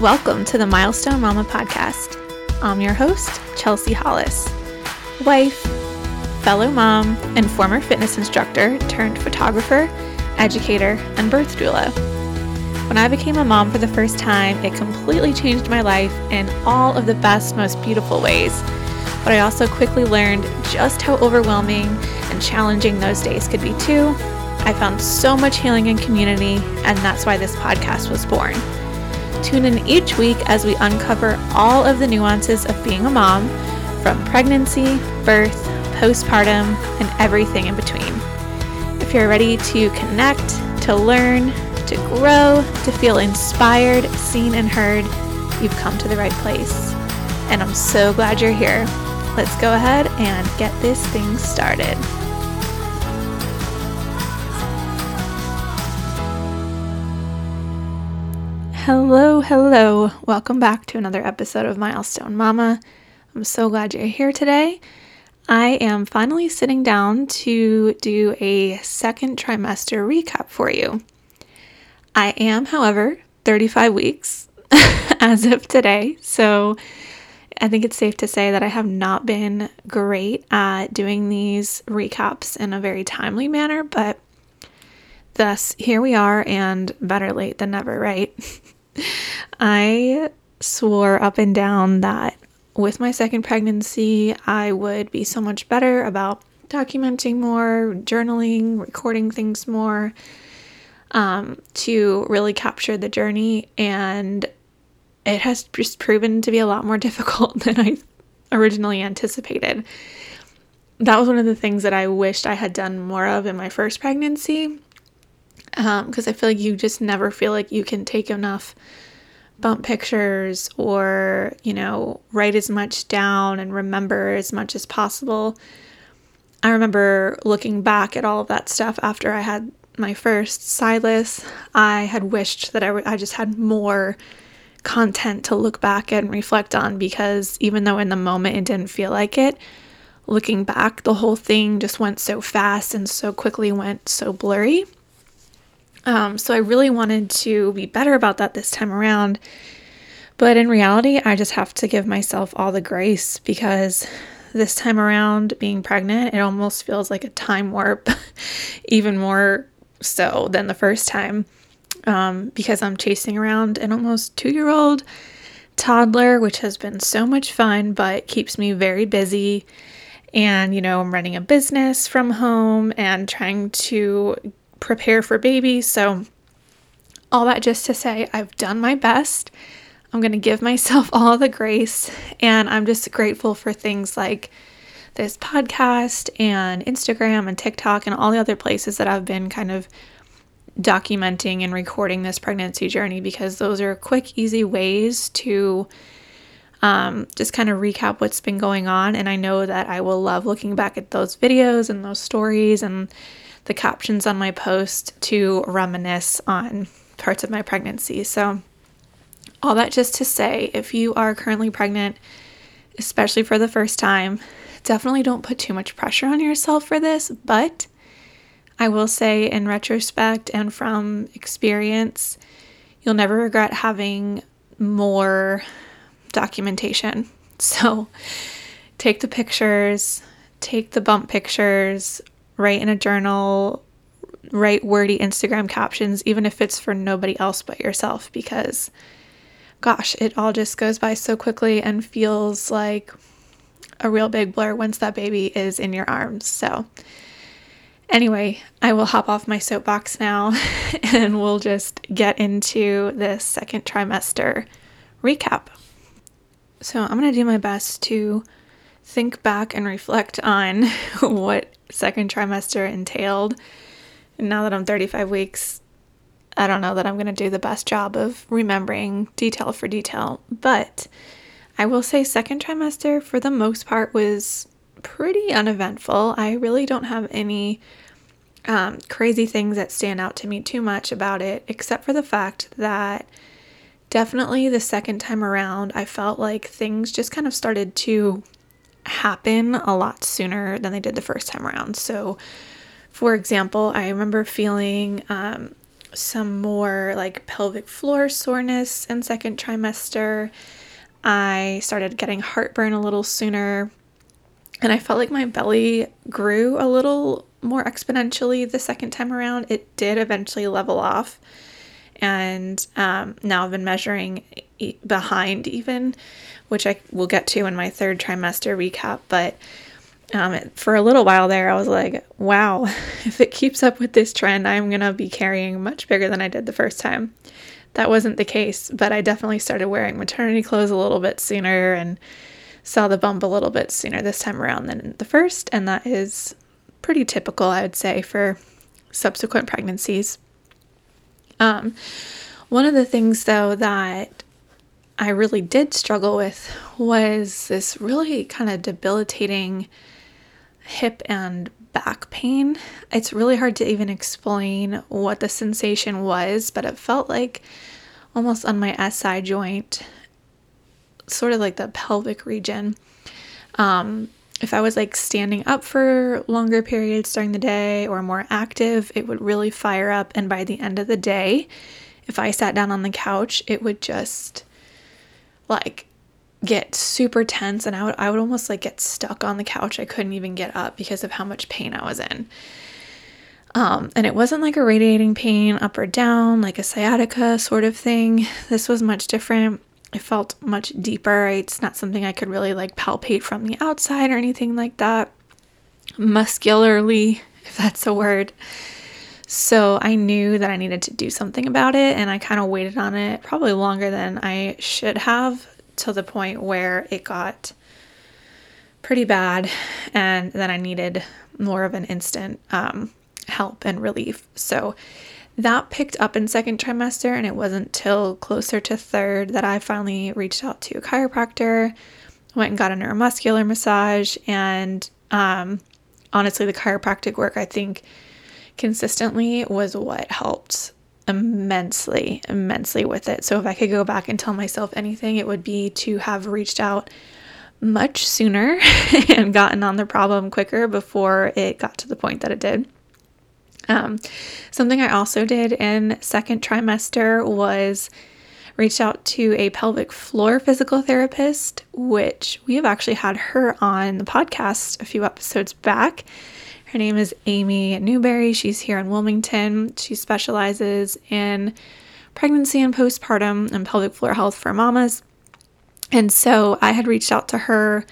Welcome to the Milestone Mama podcast. I'm your host, Chelsea Hollis, wife, fellow mom, and former fitness instructor turned photographer, educator, and birth doula. When I became a mom for the first time, it completely changed my life in all of the best, most beautiful ways. But I also quickly learned just how overwhelming and challenging those days could be, too. I found so much healing in community, and that's why this podcast was born. Tune in each week as we uncover all of the nuances of being a mom, from pregnancy, birth, postpartum, and everything in between. If you're ready to connect, to learn, to grow, to feel inspired, seen, and heard, you've come to the right place. And I'm so glad you're here. Let's go ahead and get this thing started. Hello, hello. Welcome back to another episode of Milestone Mama. I'm so glad you're here today. I am finally sitting down to do a second trimester recap for you. I am, however, 35 weeks as of today, so I think it's safe to say that I have not been great at doing these recaps in a very timely manner, but thus here we are, and better late than never, right? I swore up and down that with my second pregnancy, I would be so much better about documenting more, journaling, recording things more um, to really capture the journey. And it has just proven to be a lot more difficult than I originally anticipated. That was one of the things that I wished I had done more of in my first pregnancy because um, I feel like you just never feel like you can take enough bump pictures or, you know, write as much down and remember as much as possible. I remember looking back at all of that stuff after I had my first Silas. I had wished that I, w- I just had more content to look back and reflect on because even though in the moment it didn't feel like it, looking back, the whole thing just went so fast and so quickly went so blurry. Um, so I really wanted to be better about that this time around. But in reality, I just have to give myself all the grace because this time around, being pregnant, it almost feels like a time warp, even more so than the first time, um, because I'm chasing around an almost two year old toddler, which has been so much fun, but keeps me very busy. And, you know, I'm running a business from home and trying to prepare for babies. So, all that just to say, I've done my best. I'm going to give myself all the grace. And I'm just grateful for things like this podcast and Instagram and TikTok and all the other places that I've been kind of documenting and recording this pregnancy journey because those are quick, easy ways to um, just kind of recap what's been going on. And I know that I will love looking back at those videos and those stories and the captions on my post to reminisce on parts of my pregnancy. So, all that just to say, if you are currently pregnant, especially for the first time, definitely don't put too much pressure on yourself for this. But I will say, in retrospect and from experience, you'll never regret having more documentation. So, take the pictures, take the bump pictures, write in a journal, write wordy Instagram captions, even if it's for nobody else but yourself, because gosh, it all just goes by so quickly and feels like a real big blur once that baby is in your arms. So, anyway, I will hop off my soapbox now and we'll just get into this second trimester recap. So, I'm going to do my best to think back and reflect on what second trimester entailed. And now that I'm 35 weeks, I don't know that I'm going to do the best job of remembering detail for detail, but I will say second trimester for the most part was pretty uneventful. I really don't have any um, crazy things that stand out to me too much about it, except for the fact that definitely the second time around, I felt like things just kind of started to happen a lot sooner than they did the first time around. So, for example, I remember feeling um, some more like pelvic floor soreness in second trimester. I started getting heartburn a little sooner. And I felt like my belly grew a little more exponentially the second time around. It did eventually level off. And um, now I've been measuring e- behind even, which I will get to in my third trimester recap. But um, for a little while there, I was like, wow, if it keeps up with this trend, I'm going to be carrying much bigger than I did the first time. That wasn't the case, but I definitely started wearing maternity clothes a little bit sooner and saw the bump a little bit sooner this time around than the first. And that is pretty typical, I would say, for subsequent pregnancies. Um, one of the things, though, that I really did struggle with was this really kind of debilitating hip and back pain. It's really hard to even explain what the sensation was, but it felt like almost on my SI joint, sort of like the pelvic region. Um, if I was like standing up for longer periods during the day or more active, it would really fire up. And by the end of the day, if I sat down on the couch, it would just like get super tense and I would I would almost like get stuck on the couch. I couldn't even get up because of how much pain I was in. Um, and it wasn't like a radiating pain up or down, like a sciatica sort of thing. This was much different. It felt much deeper. It's not something I could really like palpate from the outside or anything like that. Muscularly, if that's a word. So I knew that I needed to do something about it, and I kind of waited on it probably longer than I should have to the point where it got pretty bad, and then I needed more of an instant um, help and relief. So that picked up in second trimester, and it wasn't till closer to third that I finally reached out to a chiropractor, went and got a neuromuscular massage, and um, honestly, the chiropractic work I think consistently was what helped immensely, immensely with it. So if I could go back and tell myself anything, it would be to have reached out much sooner and gotten on the problem quicker before it got to the point that it did. Um, something I also did in second trimester was reach out to a pelvic floor physical therapist, which we have actually had her on the podcast a few episodes back. Her name is Amy Newberry. She's here in Wilmington. She specializes in pregnancy and postpartum and pelvic floor health for mamas. And so I had reached out to her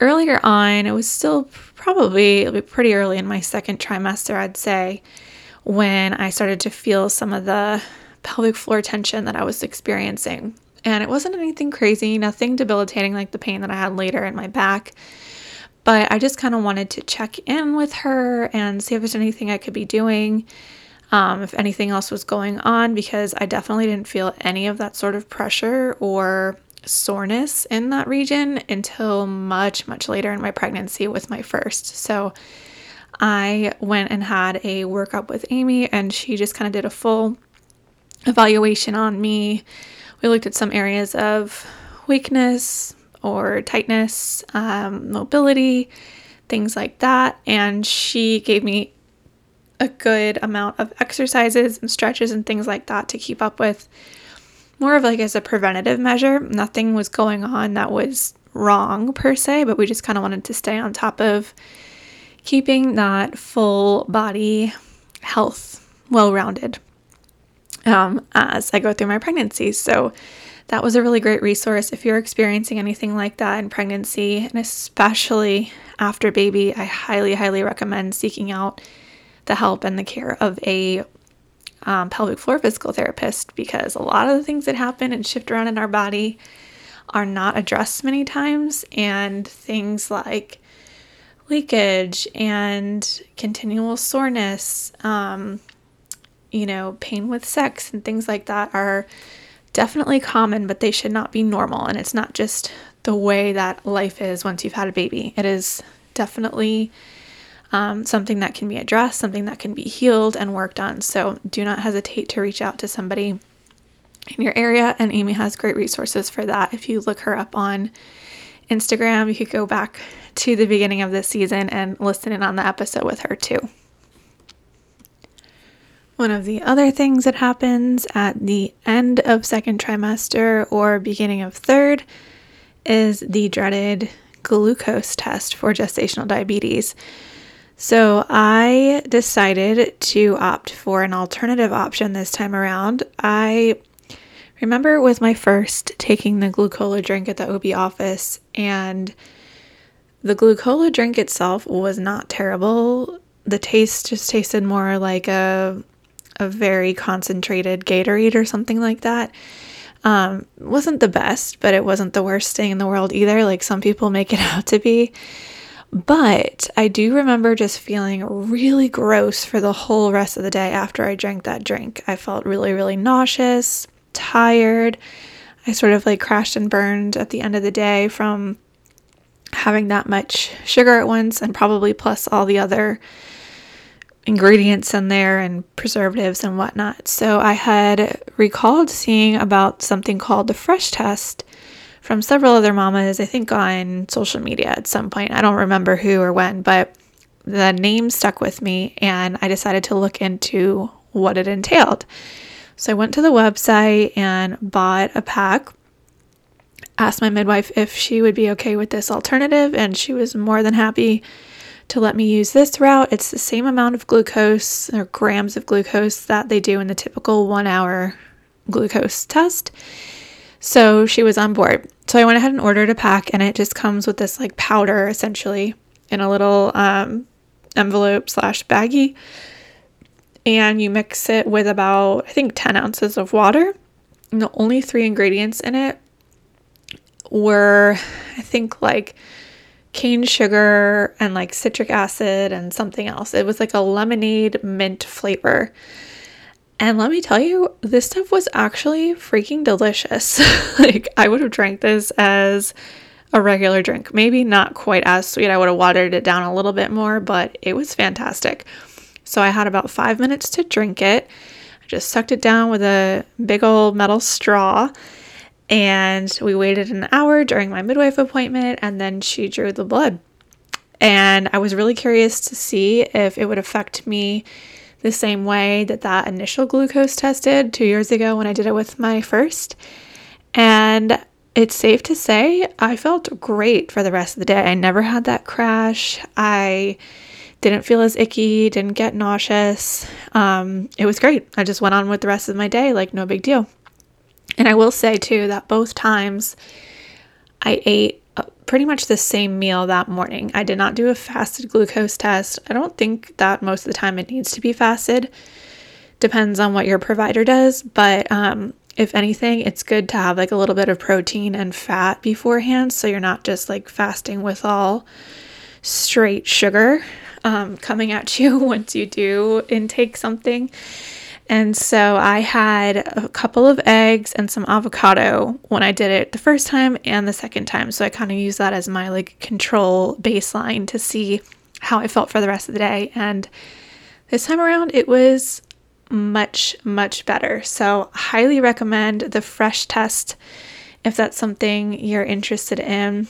earlier on. It was still probably pretty early in my second trimester, I'd say, when I started to feel some of the pelvic floor tension that I was experiencing. And it wasn't anything crazy, nothing debilitating like the pain that I had later in my back. But I just kind of wanted to check in with her and see if there's anything I could be doing, um, if anything else was going on, because I definitely didn't feel any of that sort of pressure or soreness in that region until much, much later in my pregnancy with my first. So I went and had a workup with Amy, and she just kind of did a full evaluation on me. We looked at some areas of weakness, or tightness, um, mobility, things like that. And she gave me a good amount of exercises and stretches and things like that to keep up with. More of like as a preventative measure. Nothing was going on that was wrong per se, but we just kind of wanted to stay on top of keeping that full body health well rounded um, as I go through my pregnancy. So that was a really great resource if you're experiencing anything like that in pregnancy and especially after baby. I highly, highly recommend seeking out the help and the care of a um, pelvic floor physical therapist because a lot of the things that happen and shift around in our body are not addressed many times, and things like leakage and continual soreness, um, you know, pain with sex, and things like that are definitely common, but they should not be normal. And it's not just the way that life is once you've had a baby, it is definitely um, something that can be addressed, something that can be healed and worked on. So do not hesitate to reach out to somebody in your area. And Amy has great resources for that. If you look her up on Instagram, you could go back to the beginning of this season and listen in on the episode with her too. One of the other things that happens at the end of second trimester or beginning of third is the dreaded glucose test for gestational diabetes. So I decided to opt for an alternative option this time around. I remember with my first taking the glucola drink at the OB office, and the glucola drink itself was not terrible. The taste just tasted more like a a very concentrated Gatorade or something like that. Um, wasn't the best, but it wasn't the worst thing in the world either, like some people make it out to be. But I do remember just feeling really gross for the whole rest of the day after I drank that drink. I felt really, really nauseous, tired. I sort of like crashed and burned at the end of the day from having that much sugar at once and probably plus all the other ingredients in there and preservatives and whatnot. So I had recalled seeing about something called the fresh test from several other mamas, I think on social media at some point. I don't remember who or when, but the name stuck with me and I decided to look into what it entailed. So I went to the website and bought a pack. Asked my midwife if she would be okay with this alternative, and she was more than happy to let me use this route. It's the same amount of glucose or grams of glucose that they do in the typical one hour glucose test. So she was on board. So I went ahead and ordered a pack, and it just comes with this like powder essentially in a little um, envelope slash baggie. And you mix it with about, I think, 10 ounces of water. And the only three ingredients in it were, I think, like cane sugar and like citric acid and something else. It was like a lemonade mint flavor. And let me tell you, this stuff was actually freaking delicious. like, I would have drank this as a regular drink. Maybe not quite as sweet. I would have watered it down a little bit more, but it was fantastic. So, I had about five minutes to drink it. I just sucked it down with a big old metal straw and we waited an hour during my midwife appointment, and then she drew the blood. And I was really curious to see if it would affect me the same way that that initial glucose test did two years ago when I did it with my first. And it's safe to say I felt great for the rest of the day. I never had that crash. I didn't feel as icky, didn't get nauseous. Um, it was great. I just went on with the rest of my day like no big deal. And I will say too that both times I ate pretty much the same meal that morning. I did not do a fasted glucose test. I don't think that most of the time it needs to be fasted. Depends on what your provider does, but um, if anything, it's good to have like a little bit of protein and fat beforehand so you're not just like fasting with all straight sugar um, coming at you once you do intake something. And so I had a couple of eggs and some avocado when I did it the first time and the second time. So I kind of use that as my like control baseline to see how I felt for the rest of the day. And this time around, it was much, much better. So, highly recommend the fresh test if that's something you're interested in.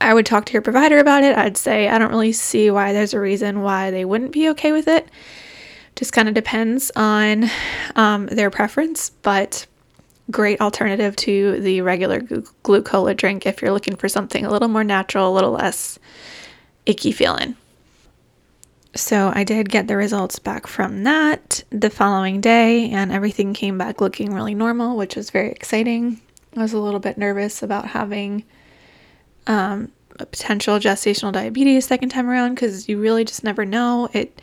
I would talk to your provider about it. I'd say I don't really see why there's a reason why they wouldn't be okay with it. Just kind of depends on um, their preference, but great alternative to the regular glucola drink if you're looking for something a little more natural, a little less icky feeling. So I did get the results back from that the following day, and everything came back looking really normal, which was very exciting. I was a little bit nervous about having um, a potential gestational diabetes second time around because you really just never know. It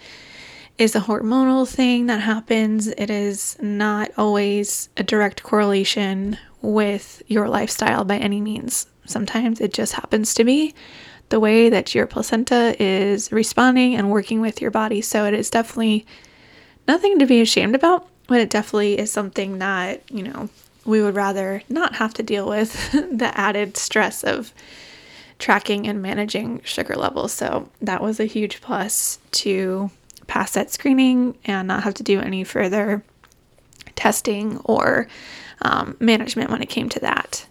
is a hormonal thing that happens. It is not always a direct correlation with your lifestyle by any means. Sometimes it just happens to be the way that your placenta is responding and working with your body. So it is definitely nothing to be ashamed about, but it definitely is something that, you know, we would rather not have to deal with the added stress of tracking and managing sugar levels. So that was a huge plus to pass that screening and not have to do any further testing or um, management when it came to that.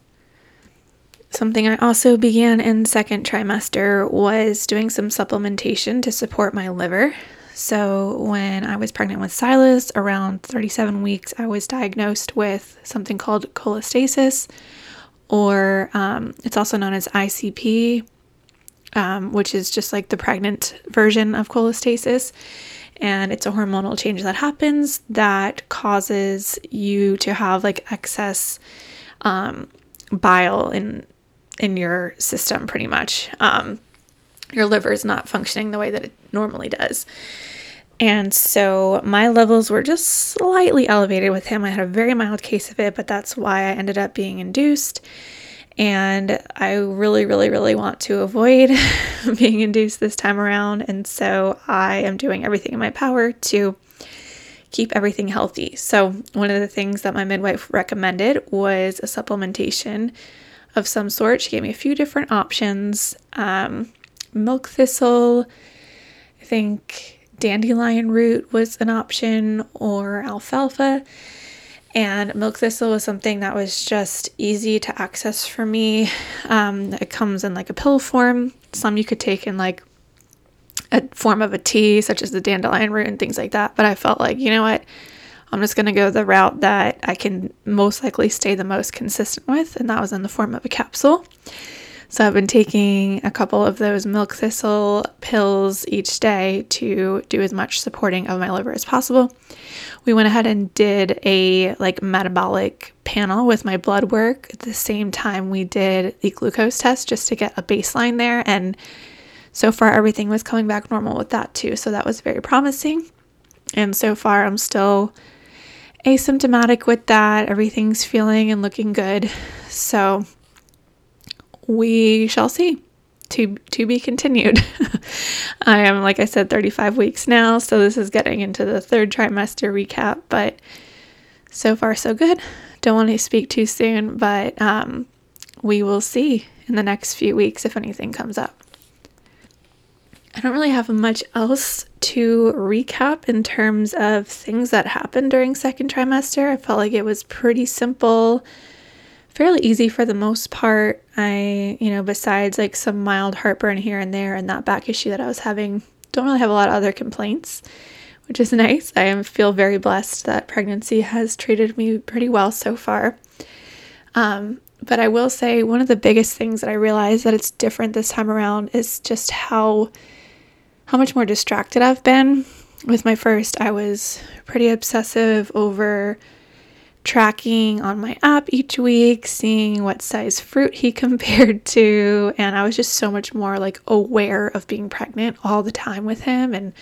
Something I also began in second trimester was doing some supplementation to support my liver. So, when I was pregnant with Silas, around 37 weeks, I was diagnosed with something called cholestasis, or um, it's also known as ICP, um, which is just like the pregnant version of cholestasis. And it's a hormonal change that happens that causes you to have like excess um, bile in in your system, pretty much. Um, your liver is not functioning the way that it normally does. And so my levels were just slightly elevated with him. I had a very mild case of it, but that's why I ended up being induced. And I really, really, really want to avoid being induced this time around. And so I am doing everything in my power to keep everything healthy. So, one of the things that my midwife recommended was a supplementation of some sort. She gave me a few different options um, milk thistle, I think dandelion root was an option, or alfalfa. And milk thistle was something that was just easy to access for me. Um, it comes in like a pill form. Some you could take in like a form of a tea, such as the dandelion root and things like that. But I felt like, you know what? I'm just going to go the route that I can most likely stay the most consistent with, and that was in the form of a capsule. So I've been taking a couple of those milk thistle pills each day to do as much supporting of my liver as possible. We went ahead and did a like metabolic panel with my blood work at the same time we did the glucose test just to get a baseline there and so far everything was coming back normal with that too. So that was very promising. And so far I'm still asymptomatic with that. Everything's feeling and looking good. So we shall see. To, to be continued. I am, like I said, 35 weeks now, so this is getting into the third trimester recap, but so far, so good. Don't want to speak too soon, but um, we will see in the next few weeks if anything comes up. I don't really have much else to recap in terms of things that happened during second trimester. I felt like it was pretty simple fairly easy for the most part. I, you know, besides like some mild heartburn here and there and that back issue that I was having, don't really have a lot of other complaints, which is nice. I am, feel very blessed that pregnancy has treated me pretty well so far. Um, but I will say one of the biggest things that I realized that it's different this time around is just how how much more distracted I've been. With my first, I was pretty obsessive over tracking on my app each week, seeing what size fruit he compared to, and I was just so much more like aware of being pregnant all the time with him and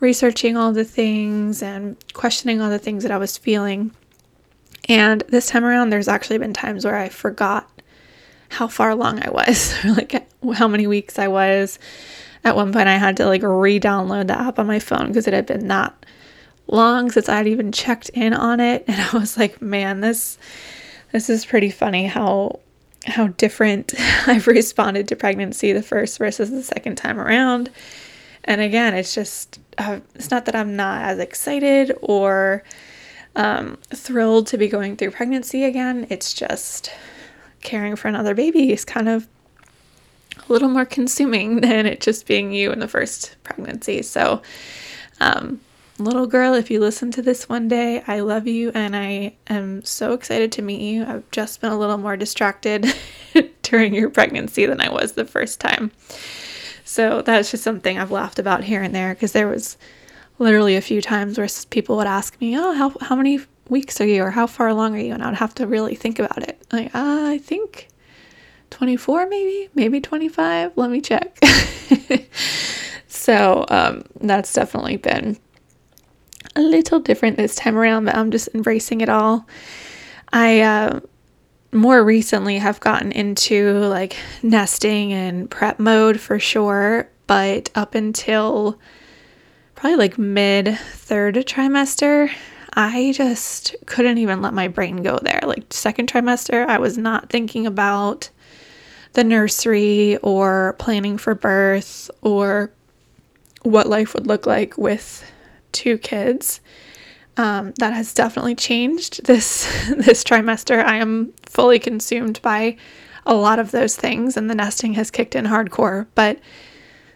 researching all the things and questioning all the things that I was feeling. And this time around, there's actually been times where I forgot how far along I was, like how many weeks I was. At one point, I had to like re download the app on my phone because it had been that long since I'd even checked in on it and I was like, man, this this is pretty funny how how different I've responded to pregnancy the first versus the second time around. And again, it's just uh, it's not that I'm not as excited or um, thrilled to be going through pregnancy again. It's just caring for another baby is kind of a little more consuming than it just being you in the first pregnancy. So, um, little girl, if you listen to this one day, I love you and I am so excited to meet you. I've just been a little more distracted during your pregnancy than I was the first time. So that's just something I've laughed about here and there because there was literally a few times where people would ask me, "Oh, how how many weeks are you or how far along are you?" and I'd have to really think about it. Like, uh, I think 24 maybe, maybe 25. Let me check. so, um, that's definitely been a little different this time around, but I'm just embracing it all. I uh, more recently have gotten into like nesting and prep mode for sure, but up until probably like mid third trimester, I just couldn't even let my brain go there. Like, second trimester, I was not thinking about the nursery or planning for birth or what life would look like with two kids. Um, that has definitely changed this this trimester. I am fully consumed by a lot of those things, and the nesting has kicked in hardcore. But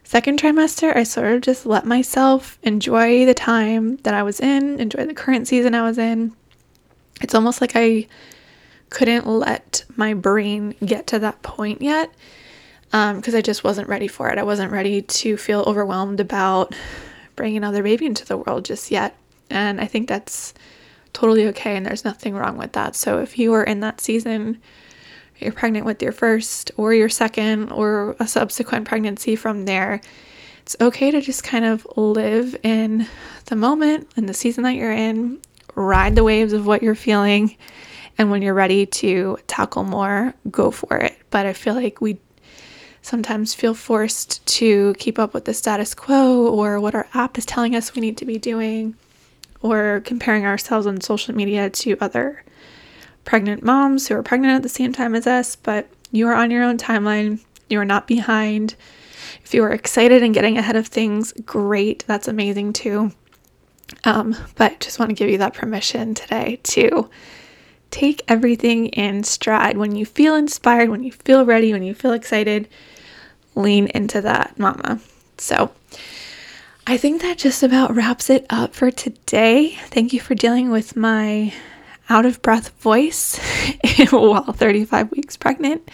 second trimester, I sort of just let myself enjoy the time that I was in, enjoy the current season I was in. It's almost like I couldn't let my brain get to that point yet because um, I just wasn't ready for it. I wasn't ready to feel overwhelmed about bringing another baby into the world just yet. And I think that's totally okay, and there's nothing wrong with that. So if you are in that season, you're pregnant with your first or your second or a subsequent pregnancy from there, it's okay to just kind of live in the moment, in the season that you're in, ride the waves of what you're feeling. And when you're ready to tackle more, go for it. But I feel like we sometimes feel forced to keep up with the status quo or what our app is telling us we need to be doing or comparing ourselves on social media to other pregnant moms who are pregnant at the same time as us, but you are on your own timeline. You are not behind. If you are excited and getting ahead of things, great. That's amazing too. Um, but just want to give you that permission today to take everything in stride. When you feel inspired, when you feel ready, when you feel excited, lean into that, mama. So, I think that just about wraps it up for today. Thank you for dealing with my out of breath voice while 35 weeks pregnant.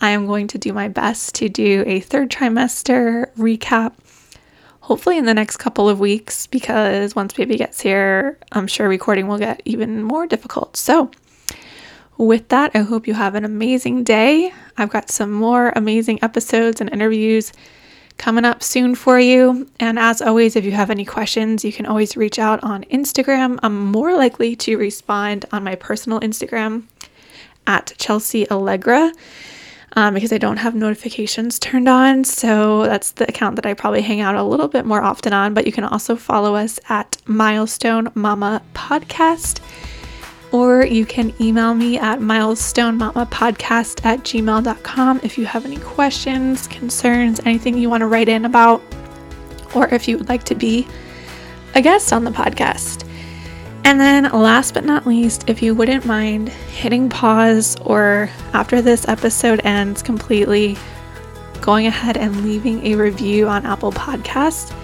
I am going to do my best to do a third trimester recap, hopefully in the next couple of weeks, because once baby gets here, I'm sure recording will get even more difficult. So, with that, I hope you have an amazing day. I've got some more amazing episodes and interviews coming up soon for you. And as always, if you have any questions, you can always reach out on Instagram. I'm more likely to respond on my personal Instagram at Chelsea Allegra. Um, because I don't have notifications turned on. So that's the account that I probably hang out a little bit more often on. But you can also follow us at Milestone Mama Podcast or you can email me at milestonemamapodcast at gmail.com if you have any questions, concerns, anything you want to write in about, or if you would like to be a guest on the podcast. And then, last but not least, if you wouldn't mind hitting pause or after this episode ends completely, going ahead and leaving a review on Apple Podcast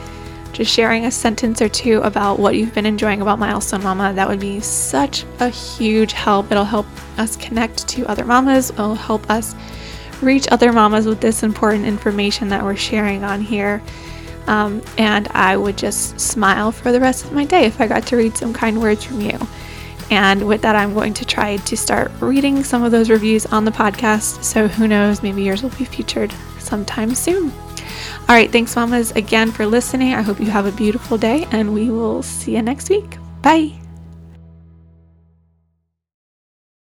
just sharing a sentence or two about what you've been enjoying about Milestone Mama. That would be such a huge help. It'll help us connect to other mamas, it'll help us reach other mamas with this important information that we're sharing on here. Um, and I would just smile for the rest of my day if I got to read some kind words from you. And with that, I'm going to try to start reading some of those reviews on the podcast. So who knows, maybe yours will be featured sometime soon. All right, thanks, mamas, again for listening. I hope you have a beautiful day, and we will see you next week. Bye.